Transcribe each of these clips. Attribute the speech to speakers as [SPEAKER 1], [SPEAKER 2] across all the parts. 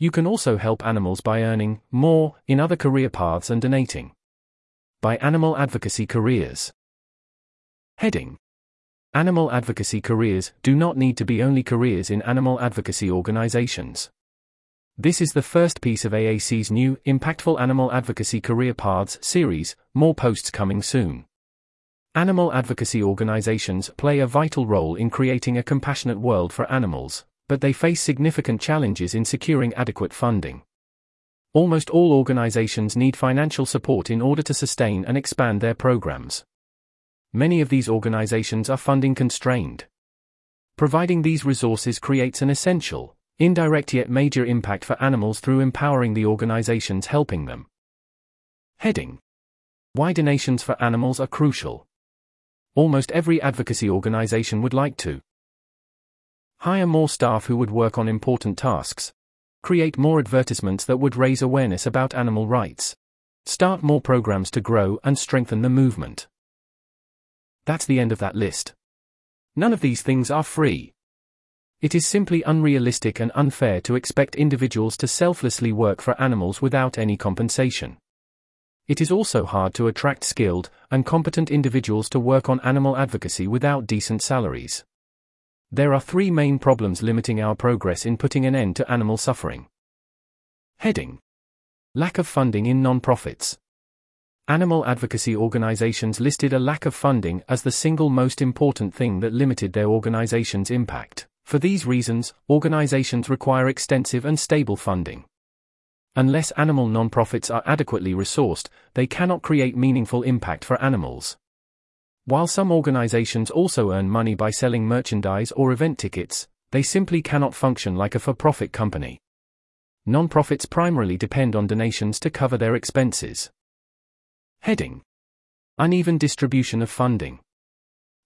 [SPEAKER 1] You can also help animals by earning more in other career paths and donating. By Animal Advocacy Careers. Heading Animal advocacy careers do not need to be only careers in animal advocacy organizations. This is the first piece of AAC's new Impactful Animal Advocacy Career Paths series, more posts coming soon. Animal advocacy organizations play a vital role in creating a compassionate world for animals, but they face significant challenges in securing adequate funding. Almost all organizations need financial support in order to sustain and expand their programs. Many of these organizations are funding constrained. Providing these resources creates an essential, indirect yet major impact for animals through empowering the organizations helping them. Heading Why donations for animals are crucial. Almost every advocacy organization would like to hire more staff who would work on important tasks, create more advertisements that would raise awareness about animal rights, start more programs to grow and strengthen the movement. That's the end of that list. None of these things are free. It is simply unrealistic and unfair to expect individuals to selflessly work for animals without any compensation. It is also hard to attract skilled and competent individuals to work on animal advocacy without decent salaries. There are three main problems limiting our progress in putting an end to animal suffering. Heading Lack of funding in non-profits. Animal advocacy organizations listed a lack of funding as the single most important thing that limited their organization's impact. For these reasons, organizations require extensive and stable funding. Unless animal nonprofits are adequately resourced, they cannot create meaningful impact for animals. While some organizations also earn money by selling merchandise or event tickets, they simply cannot function like a for profit company. Nonprofits primarily depend on donations to cover their expenses. Heading Uneven distribution of funding.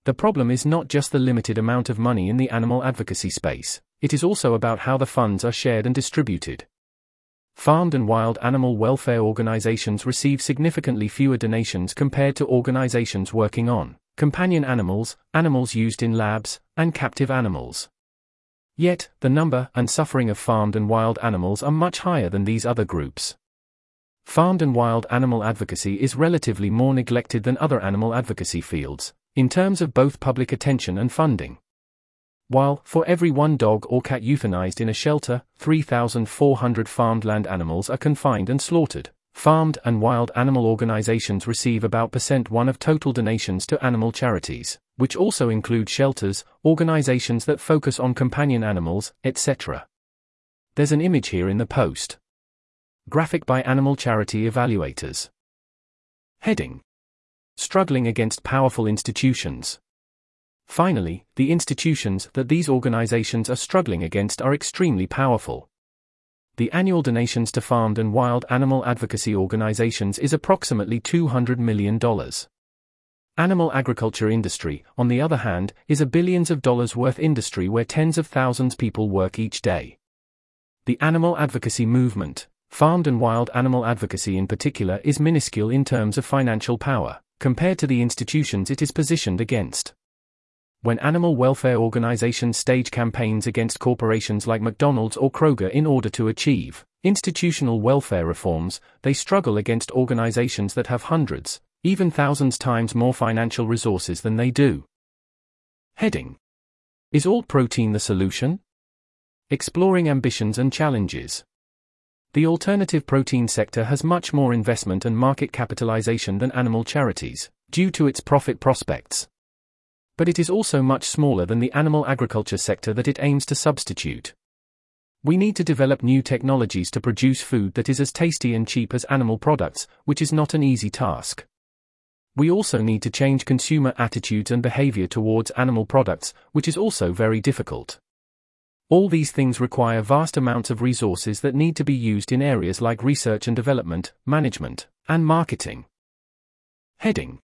[SPEAKER 1] The problem is not just the limited amount of money in the animal advocacy space, it is also about how the funds are shared and distributed. Farmed and wild animal welfare organizations receive significantly fewer donations compared to organizations working on companion animals, animals used in labs, and captive animals. Yet, the number and suffering of farmed and wild animals are much higher than these other groups. Farmed and wild animal advocacy is relatively more neglected than other animal advocacy fields, in terms of both public attention and funding. While, for every one dog or cat euthanized in a shelter, 3,400 farmed land animals are confined and slaughtered. Farmed and wild animal organizations receive about percent 1 of total donations to animal charities, which also include shelters, organizations that focus on companion animals, etc. There's an image here in the post. Graphic by Animal Charity Evaluators. Heading Struggling against powerful institutions. Finally, the institutions that these organizations are struggling against are extremely powerful. The annual donations to farmed and wild animal advocacy organizations is approximately $200 million. Animal agriculture industry, on the other hand, is a billions of dollars worth industry where tens of thousands people work each day. The animal advocacy movement, Farmed and wild animal advocacy in particular is minuscule in terms of financial power, compared to the institutions it is positioned against. When animal welfare organizations stage campaigns against corporations like McDonald's or Kroger in order to achieve institutional welfare reforms, they struggle against organizations that have hundreds, even thousands times more financial resources than they do. Heading Is alt protein the solution? Exploring ambitions and challenges. The alternative protein sector has much more investment and market capitalization than animal charities, due to its profit prospects. But it is also much smaller than the animal agriculture sector that it aims to substitute. We need to develop new technologies to produce food that is as tasty and cheap as animal products, which is not an easy task. We also need to change consumer attitudes and behavior towards animal products, which is also very difficult. All these things require vast amounts of resources that need to be used in areas like research and development, management, and marketing. Heading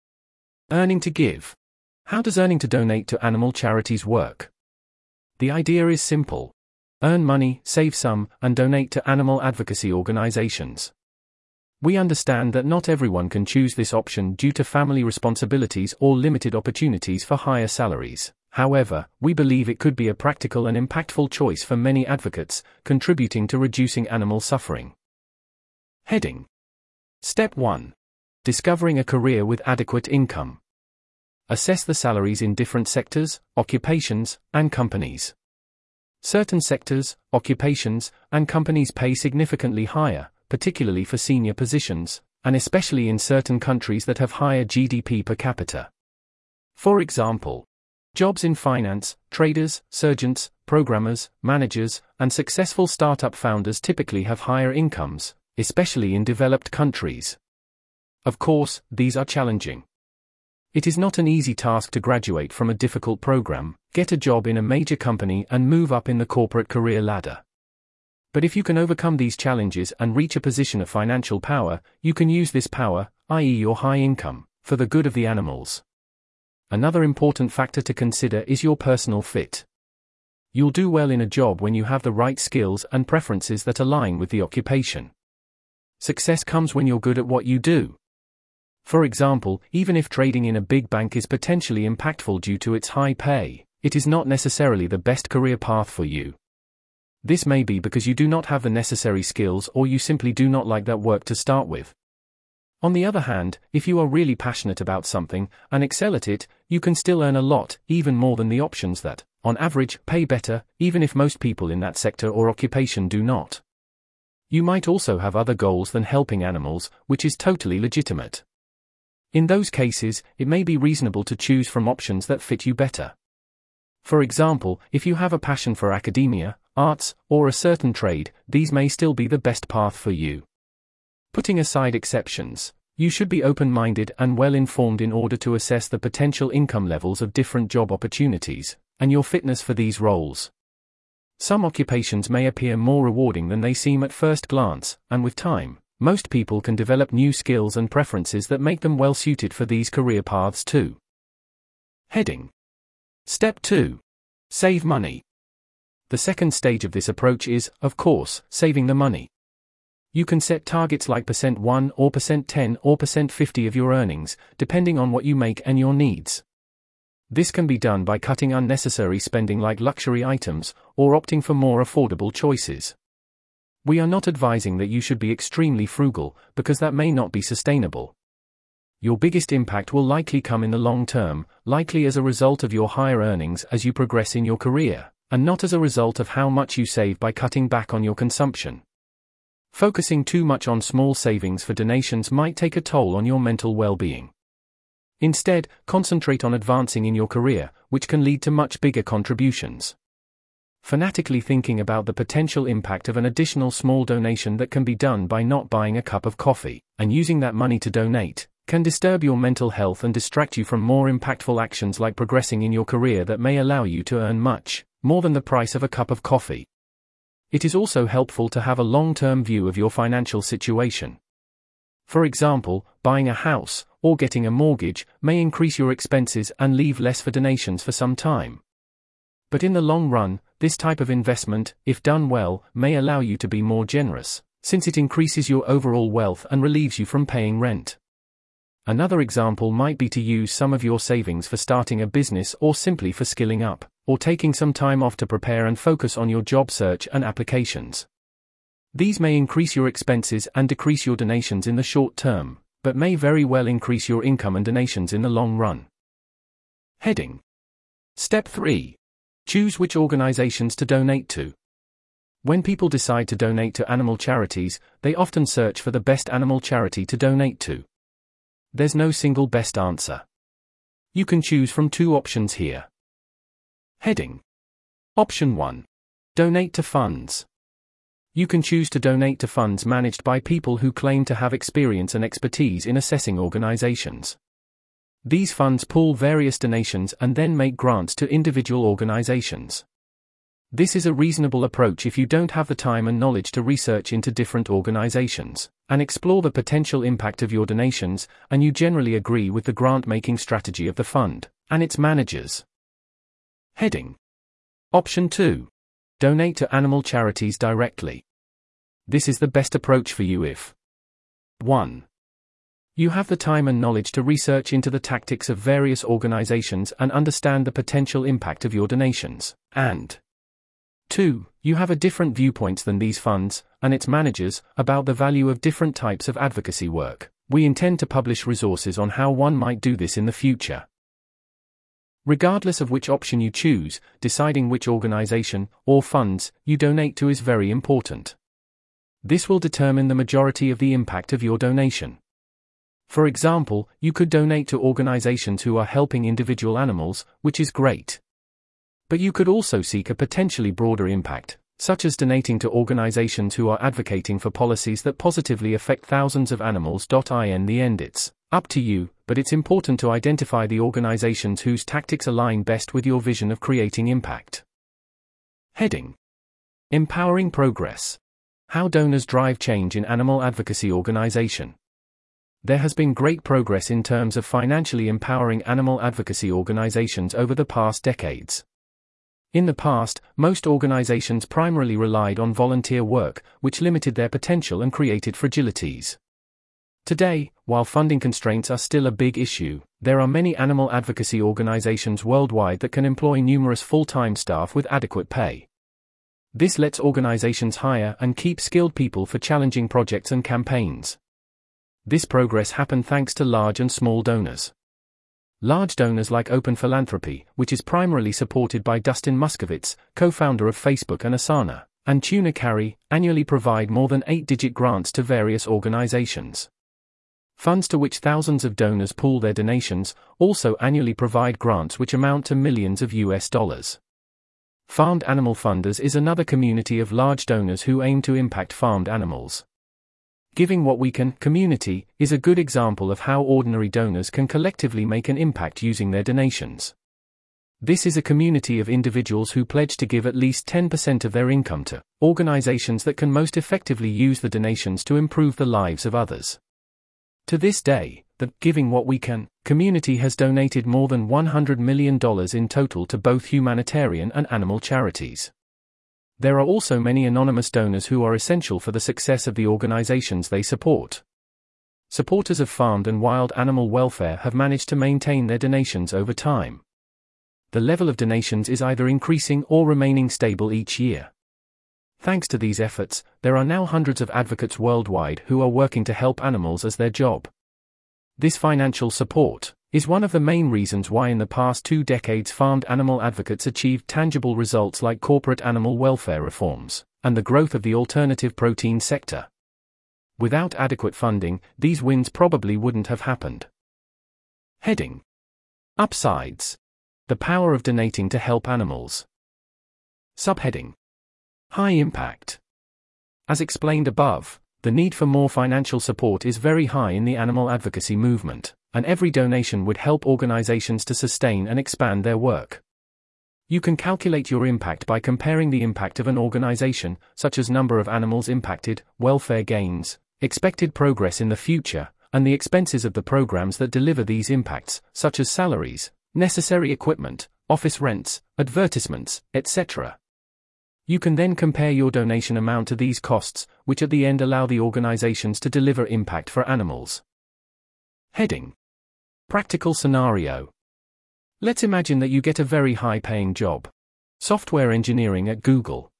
[SPEAKER 1] Earning to Give. How does earning to donate to animal charities work? The idea is simple earn money, save some, and donate to animal advocacy organizations. We understand that not everyone can choose this option due to family responsibilities or limited opportunities for higher salaries. However, we believe it could be a practical and impactful choice for many advocates, contributing to reducing animal suffering. Heading Step 1 Discovering a career with adequate income. Assess the salaries in different sectors, occupations, and companies. Certain sectors, occupations, and companies pay significantly higher, particularly for senior positions, and especially in certain countries that have higher GDP per capita. For example, jobs in finance, traders, surgeons, programmers, managers, and successful startup founders typically have higher incomes, especially in developed countries. Of course, these are challenging. It is not an easy task to graduate from a difficult program, get a job in a major company, and move up in the corporate career ladder. But if you can overcome these challenges and reach a position of financial power, you can use this power, i.e., your high income, for the good of the animals. Another important factor to consider is your personal fit. You'll do well in a job when you have the right skills and preferences that align with the occupation. Success comes when you're good at what you do. For example, even if trading in a big bank is potentially impactful due to its high pay, it is not necessarily the best career path for you. This may be because you do not have the necessary skills or you simply do not like that work to start with. On the other hand, if you are really passionate about something and excel at it, you can still earn a lot, even more than the options that, on average, pay better, even if most people in that sector or occupation do not. You might also have other goals than helping animals, which is totally legitimate. In those cases, it may be reasonable to choose from options that fit you better. For example, if you have a passion for academia, arts, or a certain trade, these may still be the best path for you. Putting aside exceptions, you should be open minded and well informed in order to assess the potential income levels of different job opportunities, and your fitness for these roles. Some occupations may appear more rewarding than they seem at first glance, and with time, most people can develop new skills and preferences that make them well suited for these career paths too. Heading Step 2 Save money. The second stage of this approach is, of course, saving the money. You can set targets like percent 1 or percent 10 or percent 50 of your earnings, depending on what you make and your needs. This can be done by cutting unnecessary spending like luxury items, or opting for more affordable choices. We are not advising that you should be extremely frugal, because that may not be sustainable. Your biggest impact will likely come in the long term, likely as a result of your higher earnings as you progress in your career, and not as a result of how much you save by cutting back on your consumption. Focusing too much on small savings for donations might take a toll on your mental well being. Instead, concentrate on advancing in your career, which can lead to much bigger contributions fanatically thinking about the potential impact of an additional small donation that can be done by not buying a cup of coffee, and using that money to donate, can disturb your mental health and distract you from more impactful actions like progressing in your career that may allow you to earn much, more than the price of a cup of coffee. It is also helpful to have a long term view of your financial situation. For example, buying a house, or getting a mortgage, may increase your expenses and leave less for donations for some time. But in the long run, this type of investment, if done well, may allow you to be more generous, since it increases your overall wealth and relieves you from paying rent. Another example might be to use some of your savings for starting a business or simply for skilling up, or taking some time off to prepare and focus on your job search and applications. These may increase your expenses and decrease your donations in the short term, but may very well increase your income and donations in the long run. Heading Step 3 Choose which organizations to donate to. When people decide to donate to animal charities, they often search for the best animal charity to donate to. There's no single best answer. You can choose from two options here. Heading Option 1 Donate to funds. You can choose to donate to funds managed by people who claim to have experience and expertise in assessing organizations. These funds pool various donations and then make grants to individual organizations. This is a reasonable approach if you don't have the time and knowledge to research into different organizations and explore the potential impact of your donations, and you generally agree with the grant making strategy of the fund and its managers. Heading Option 2 Donate to animal charities directly. This is the best approach for you if 1. You have the time and knowledge to research into the tactics of various organizations and understand the potential impact of your donations. And 2. You have a different viewpoints than these funds and its managers about the value of different types of advocacy work. We intend to publish resources on how one might do this in the future. Regardless of which option you choose, deciding which organization or funds you donate to is very important. This will determine the majority of the impact of your donation. For example, you could donate to organizations who are helping individual animals, which is great. But you could also seek a potentially broader impact, such as donating to organizations who are advocating for policies that positively affect thousands of animals. In the end, it's up to you, but it's important to identify the organizations whose tactics align best with your vision of creating impact. Heading Empowering Progress How Donors Drive Change in Animal Advocacy Organization there has been great progress in terms of financially empowering animal advocacy organizations over the past decades. In the past, most organizations primarily relied on volunteer work, which limited their potential and created fragilities. Today, while funding constraints are still a big issue, there are many animal advocacy organizations worldwide that can employ numerous full time staff with adequate pay. This lets organizations hire and keep skilled people for challenging projects and campaigns. This progress happened thanks to large and small donors. Large donors like Open Philanthropy, which is primarily supported by Dustin Moskovitz, co-founder of Facebook and Asana, and Tuna Cari, annually provide more than eight-digit grants to various organizations. Funds to which thousands of donors pool their donations also annually provide grants which amount to millions of US dollars. Farmed Animal Funders is another community of large donors who aim to impact farmed animals. Giving What We Can community is a good example of how ordinary donors can collectively make an impact using their donations. This is a community of individuals who pledge to give at least 10% of their income to organizations that can most effectively use the donations to improve the lives of others. To this day, the Giving What We Can community has donated more than $100 million in total to both humanitarian and animal charities. There are also many anonymous donors who are essential for the success of the organizations they support. Supporters of farmed and wild animal welfare have managed to maintain their donations over time. The level of donations is either increasing or remaining stable each year. Thanks to these efforts, there are now hundreds of advocates worldwide who are working to help animals as their job. This financial support, is one of the main reasons why in the past two decades farmed animal advocates achieved tangible results like corporate animal welfare reforms and the growth of the alternative protein sector. Without adequate funding, these wins probably wouldn't have happened. Heading Upsides The power of donating to help animals. Subheading High impact. As explained above, the need for more financial support is very high in the animal advocacy movement and every donation would help organizations to sustain and expand their work. You can calculate your impact by comparing the impact of an organization, such as number of animals impacted, welfare gains, expected progress in the future, and the expenses of the programs that deliver these impacts, such as salaries, necessary equipment, office rents, advertisements, etc. You can then compare your donation amount to these costs, which at the end allow the organizations to deliver impact for animals. Heading Practical scenario. Let's imagine that you get a very high paying job. Software engineering at Google.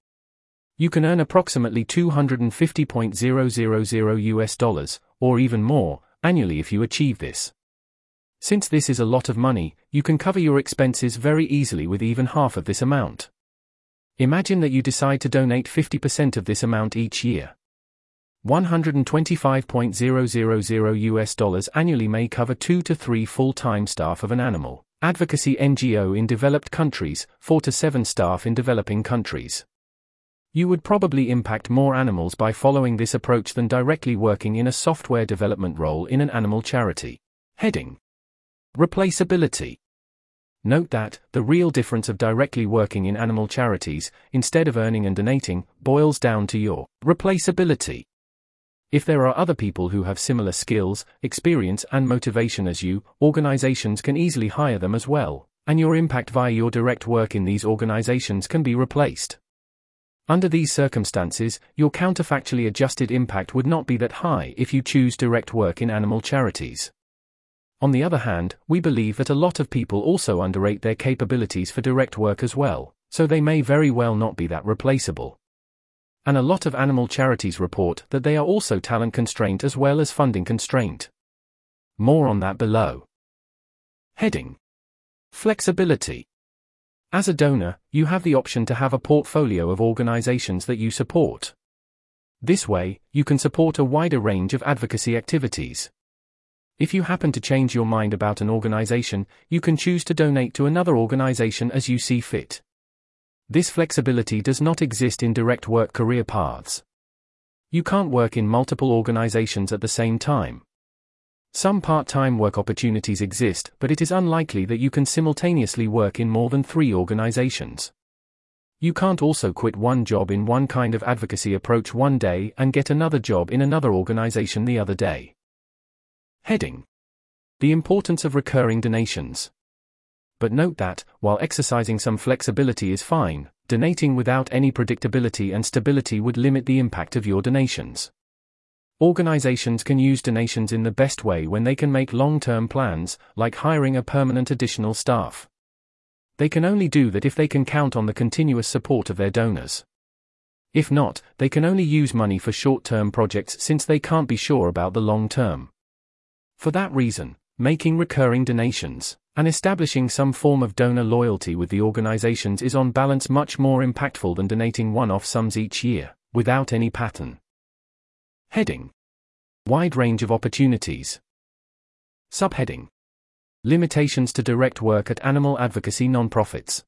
[SPEAKER 1] You can earn approximately 250.000 US dollars, or even more, annually if you achieve this. Since this is a lot of money, you can cover your expenses very easily with even half of this amount. Imagine that you decide to donate 50% of this amount each year. 125.000 US dollars annually may cover 2 to 3 full-time staff of an animal advocacy NGO in developed countries, 4 to 7 staff in developing countries. You would probably impact more animals by following this approach than directly working in a software development role in an animal charity. Heading Replaceability Note that, the real difference of directly working in animal charities, instead of earning and donating, boils down to your replaceability. If there are other people who have similar skills, experience, and motivation as you, organizations can easily hire them as well, and your impact via your direct work in these organizations can be replaced. Under these circumstances, your counterfactually adjusted impact would not be that high if you choose direct work in animal charities. On the other hand, we believe that a lot of people also underrate their capabilities for direct work as well, so they may very well not be that replaceable. And a lot of animal charities report that they are also talent constraint as well as funding constraint. More on that below. Heading Flexibility. As a donor, you have the option to have a portfolio of organizations that you support. This way, you can support a wider range of advocacy activities. If you happen to change your mind about an organization, you can choose to donate to another organization as you see fit. This flexibility does not exist in direct work career paths. You can't work in multiple organizations at the same time. Some part time work opportunities exist, but it is unlikely that you can simultaneously work in more than three organizations. You can't also quit one job in one kind of advocacy approach one day and get another job in another organization the other day. Heading The importance of recurring donations but note that, while exercising some flexibility is fine, donating without any predictability and stability would limit the impact of your donations. Organizations can use donations in the best way when they can make long term plans, like hiring a permanent additional staff. They can only do that if they can count on the continuous support of their donors. If not, they can only use money for short term projects since they can't be sure about the long term. For that reason, making recurring donations and establishing some form of donor loyalty with the organizations is on balance much more impactful than donating one off sums each year, without any pattern. Heading Wide range of opportunities. Subheading Limitations to direct work at animal advocacy nonprofits.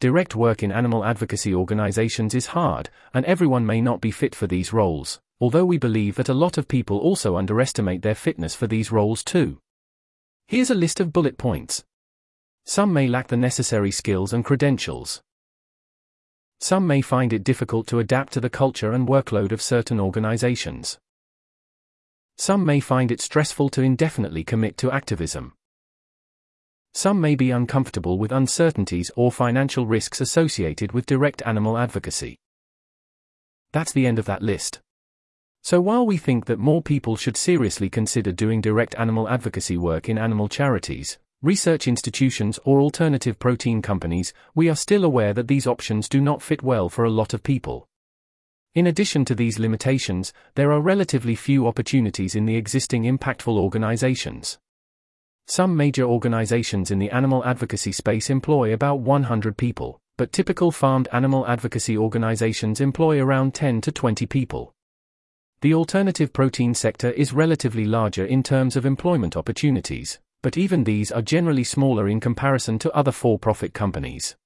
[SPEAKER 1] Direct work in animal advocacy organizations is hard, and everyone may not be fit for these roles, although we believe that a lot of people also underestimate their fitness for these roles too. Here's a list of bullet points. Some may lack the necessary skills and credentials. Some may find it difficult to adapt to the culture and workload of certain organizations. Some may find it stressful to indefinitely commit to activism. Some may be uncomfortable with uncertainties or financial risks associated with direct animal advocacy. That's the end of that list. So while we think that more people should seriously consider doing direct animal advocacy work in animal charities, research institutions, or alternative protein companies, we are still aware that these options do not fit well for a lot of people. In addition to these limitations, there are relatively few opportunities in the existing impactful organizations. Some major organizations in the animal advocacy space employ about 100 people, but typical farmed animal advocacy organizations employ around 10 to 20 people. The alternative protein sector is relatively larger in terms of employment opportunities, but even these are generally smaller in comparison to other for profit companies.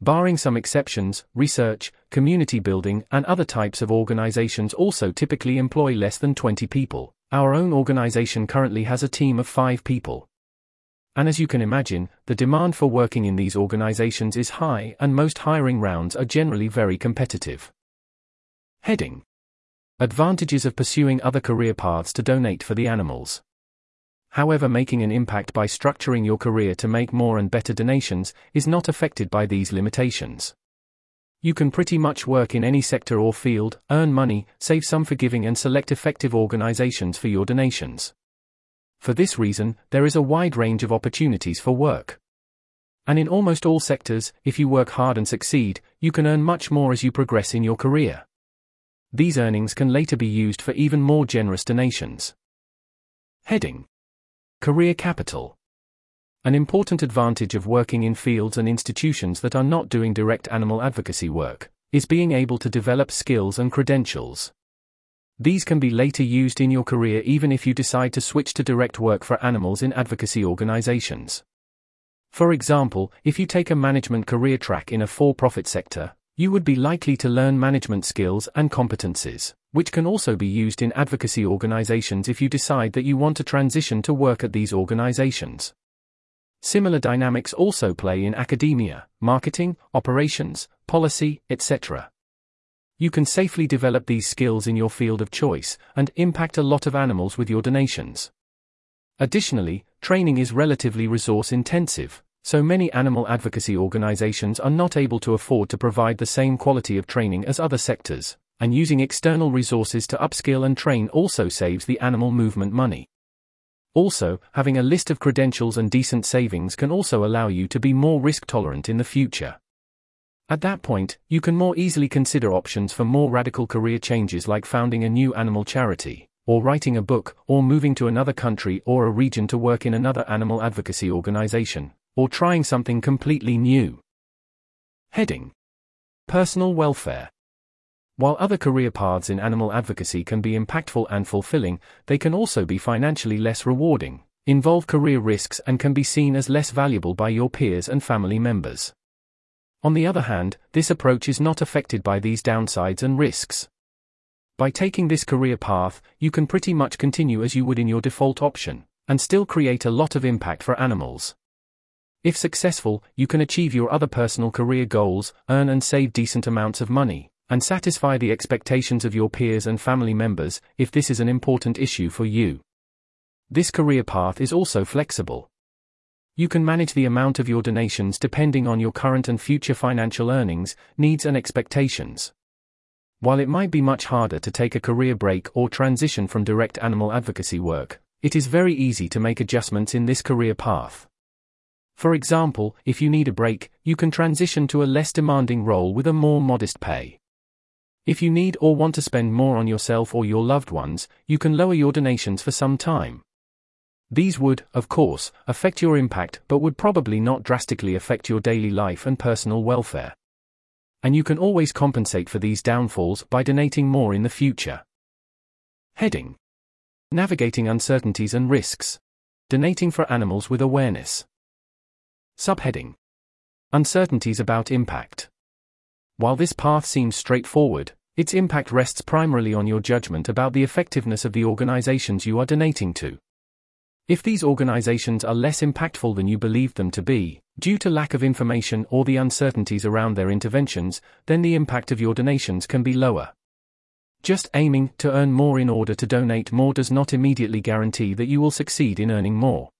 [SPEAKER 1] Barring some exceptions, research, community building, and other types of organizations also typically employ less than 20 people. Our own organization currently has a team of 5 people. And as you can imagine, the demand for working in these organizations is high and most hiring rounds are generally very competitive. Heading Advantages of pursuing other career paths to donate for the animals. However, making an impact by structuring your career to make more and better donations is not affected by these limitations. You can pretty much work in any sector or field, earn money, save some for giving, and select effective organizations for your donations. For this reason, there is a wide range of opportunities for work. And in almost all sectors, if you work hard and succeed, you can earn much more as you progress in your career. These earnings can later be used for even more generous donations. Heading Career Capital An important advantage of working in fields and institutions that are not doing direct animal advocacy work is being able to develop skills and credentials. These can be later used in your career even if you decide to switch to direct work for animals in advocacy organizations. For example, if you take a management career track in a for profit sector, you would be likely to learn management skills and competencies, which can also be used in advocacy organizations if you decide that you want to transition to work at these organizations. Similar dynamics also play in academia, marketing, operations, policy, etc. You can safely develop these skills in your field of choice and impact a lot of animals with your donations. Additionally, training is relatively resource intensive, So many animal advocacy organizations are not able to afford to provide the same quality of training as other sectors, and using external resources to upskill and train also saves the animal movement money. Also, having a list of credentials and decent savings can also allow you to be more risk tolerant in the future. At that point, you can more easily consider options for more radical career changes like founding a new animal charity, or writing a book, or moving to another country or a region to work in another animal advocacy organization, or trying something completely new. Heading Personal Welfare While other career paths in animal advocacy can be impactful and fulfilling, they can also be financially less rewarding, involve career risks, and can be seen as less valuable by your peers and family members. On the other hand, this approach is not affected by these downsides and risks. By taking this career path, you can pretty much continue as you would in your default option, and still create a lot of impact for animals. If successful, you can achieve your other personal career goals, earn and save decent amounts of money, and satisfy the expectations of your peers and family members, if this is an important issue for you. This career path is also flexible. You can manage the amount of your donations depending on your current and future financial earnings, needs, and expectations. While it might be much harder to take a career break or transition from direct animal advocacy work, it is very easy to make adjustments in this career path. For example, if you need a break, you can transition to a less demanding role with a more modest pay. If you need or want to spend more on yourself or your loved ones, you can lower your donations for some time. These would, of course, affect your impact but would probably not drastically affect your daily life and personal welfare. And you can always compensate for these downfalls by donating more in the future. Heading Navigating uncertainties and risks. Donating for animals with awareness. Subheading Uncertainties about impact. While this path seems straightforward, its impact rests primarily on your judgment about the effectiveness of the organizations you are donating to. If these organizations are less impactful than you believe them to be, due to lack of information or the uncertainties around their interventions, then the impact of your donations can be lower. Just aiming to earn more in order to donate more does not immediately guarantee that you will succeed in earning more.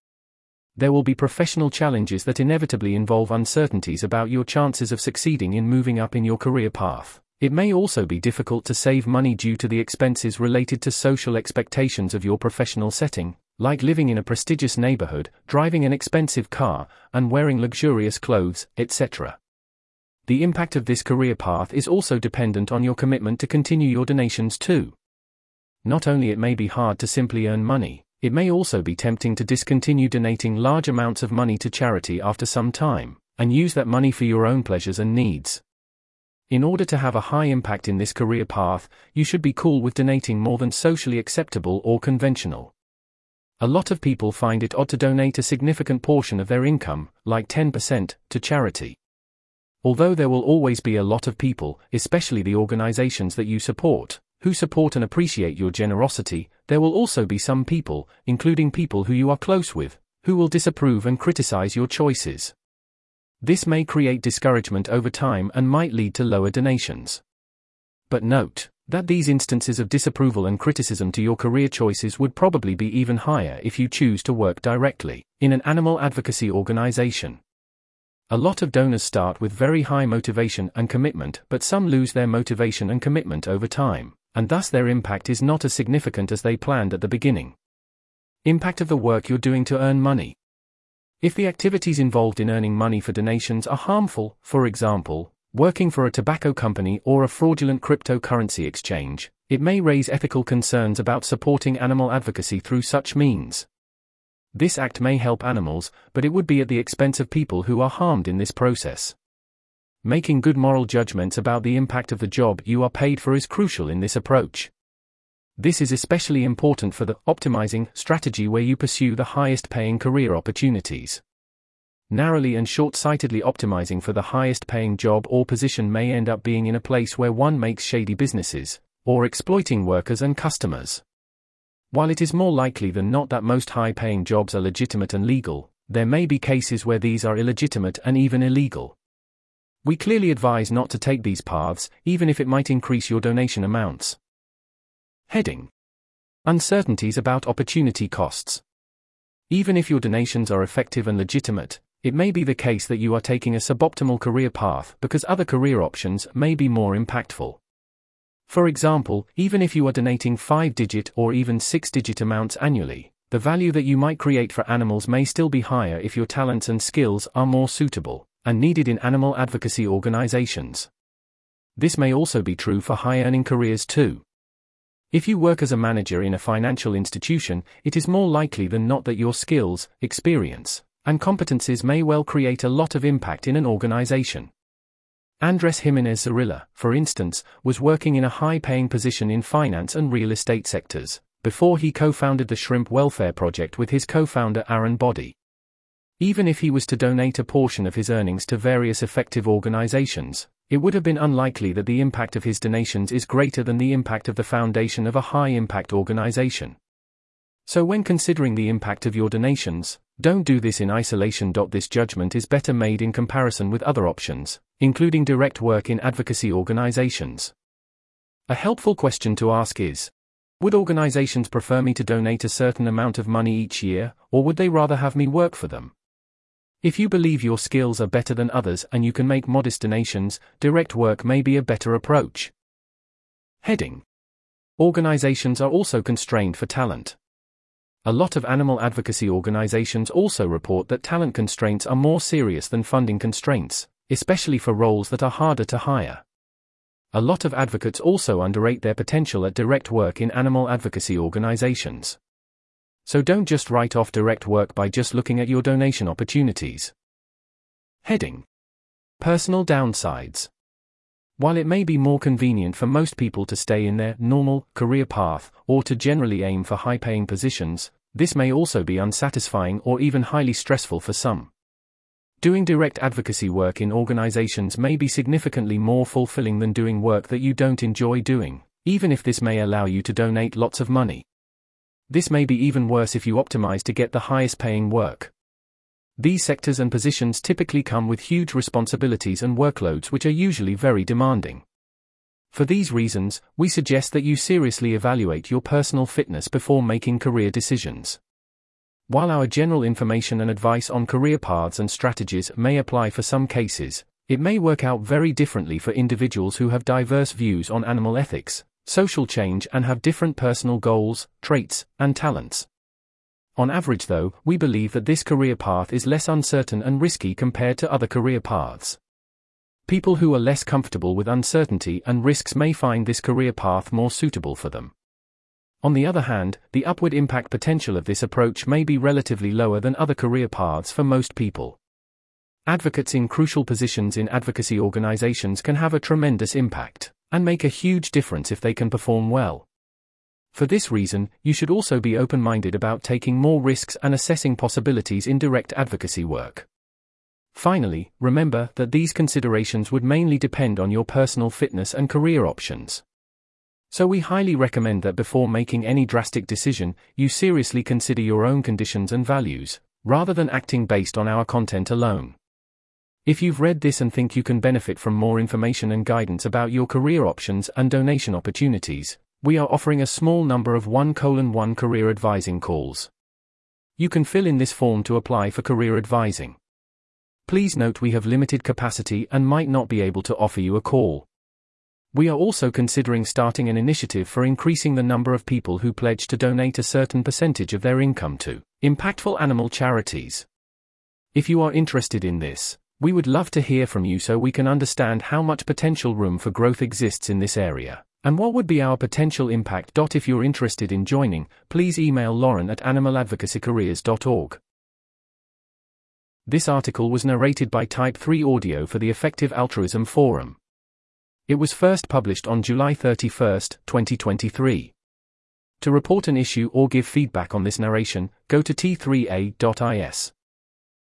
[SPEAKER 1] There will be professional challenges that inevitably involve uncertainties about your chances of succeeding in moving up in your career path. It may also be difficult to save money due to the expenses related to social expectations of your professional setting, like living in a prestigious neighborhood, driving an expensive car, and wearing luxurious clothes, etc. The impact of this career path is also dependent on your commitment to continue your donations too. Not only it may be hard to simply earn money, it may also be tempting to discontinue donating large amounts of money to charity after some time, and use that money for your own pleasures and needs. In order to have a high impact in this career path, you should be cool with donating more than socially acceptable or conventional. A lot of people find it odd to donate a significant portion of their income, like 10%, to charity. Although there will always be a lot of people, especially the organizations that you support, who support and appreciate your generosity, there will also be some people, including people who you are close with, who will disapprove and criticize your choices. This may create discouragement over time and might lead to lower donations. But note, that these instances of disapproval and criticism to your career choices would probably be even higher if you choose to work directly in an animal advocacy organization. A lot of donors start with very high motivation and commitment, but some lose their motivation and commitment over time, and thus their impact is not as significant as they planned at the beginning. Impact of the work you're doing to earn money. If the activities involved in earning money for donations are harmful, for example, working for a tobacco company or a fraudulent cryptocurrency exchange, it may raise ethical concerns about supporting animal advocacy through such means. This act may help animals, but it would be at the expense of people who are harmed in this process. Making good moral judgments about the impact of the job you are paid for is crucial in this approach. This is especially important for the optimizing strategy where you pursue the highest paying career opportunities narrowly and short sightedly optimizing for the highest paying job or position may end up being in a place where one makes shady businesses, or exploiting workers and customers. While it is more likely than not that most high paying jobs are legitimate and legal, there may be cases where these are illegitimate and even illegal. We clearly advise not to take these paths, even if it might increase your donation amounts. Heading Uncertainties about opportunity costs. Even if your donations are effective and legitimate, it may be the case that you are taking a suboptimal career path because other career options may be more impactful. For example, even if you are donating 5 digit or even 6 digit amounts annually, the value that you might create for animals may still be higher if your talents and skills are more suitable and needed in animal advocacy organizations. This may also be true for high earning careers too. If you work as a manager in a financial institution, it is more likely than not that your skills, experience, and competencies may well create a lot of impact in an organization. Andres Jimenez Zorrilla, for instance, was working in a high paying position in finance and real estate sectors, before he co founded the Shrimp Welfare Project with his co founder Aaron Boddy. Even if he was to donate a portion of his earnings to various effective organizations, it would have been unlikely that the impact of his donations is greater than the impact of the foundation of a high impact organization. So, when considering the impact of your donations, don't do this in isolation. This judgment is better made in comparison with other options, including direct work in advocacy organizations. A helpful question to ask is Would organizations prefer me to donate a certain amount of money each year, or would they rather have me work for them? If you believe your skills are better than others and you can make modest donations, direct work may be a better approach. Heading Organizations are also constrained for talent. A lot of animal advocacy organizations also report that talent constraints are more serious than funding constraints, especially for roles that are harder to hire. A lot of advocates also underrate their potential at direct work in animal advocacy organizations. So don't just write off direct work by just looking at your donation opportunities. Heading Personal downsides. While it may be more convenient for most people to stay in their normal career path or to generally aim for high paying positions, this may also be unsatisfying or even highly stressful for some. Doing direct advocacy work in organizations may be significantly more fulfilling than doing work that you don't enjoy doing, even if this may allow you to donate lots of money. This may be even worse if you optimize to get the highest paying work. These sectors and positions typically come with huge responsibilities and workloads which are usually very demanding. For these reasons, we suggest that you seriously evaluate your personal fitness before making career decisions. While our general information and advice on career paths and strategies may apply for some cases, it may work out very differently for individuals who have diverse views on animal ethics, social change, and have different personal goals, traits, and talents. On average, though, we believe that this career path is less uncertain and risky compared to other career paths. People who are less comfortable with uncertainty and risks may find this career path more suitable for them. On the other hand, the upward impact potential of this approach may be relatively lower than other career paths for most people. Advocates in crucial positions in advocacy organizations can have a tremendous impact and make a huge difference if they can perform well. For this reason, you should also be open minded about taking more risks and assessing possibilities in direct advocacy work. Finally, remember that these considerations would mainly depend on your personal fitness and career options. So we highly recommend that before making any drastic decision, you seriously consider your own conditions and values, rather than acting based on our content alone. If you've read this and think you can benefit from more information and guidance about your career options and donation opportunities, we are offering a small number of 1 colon 1 career advising calls. You can fill in this form to apply for career advising. Please note we have limited capacity and might not be able to offer you a call. We are also considering starting an initiative for increasing the number of people who pledge to donate a certain percentage of their income to impactful animal charities. If you are interested in this, we would love to hear from you so we can understand how much potential room for growth exists in this area. And what would be our potential impact? If you're interested in joining, please email Lauren at animaladvocacycareers.org. This article was narrated by Type 3 Audio for the Effective Altruism Forum. It was first published on July 31, 2023. To report an issue or give feedback on this narration, go to t3a.is.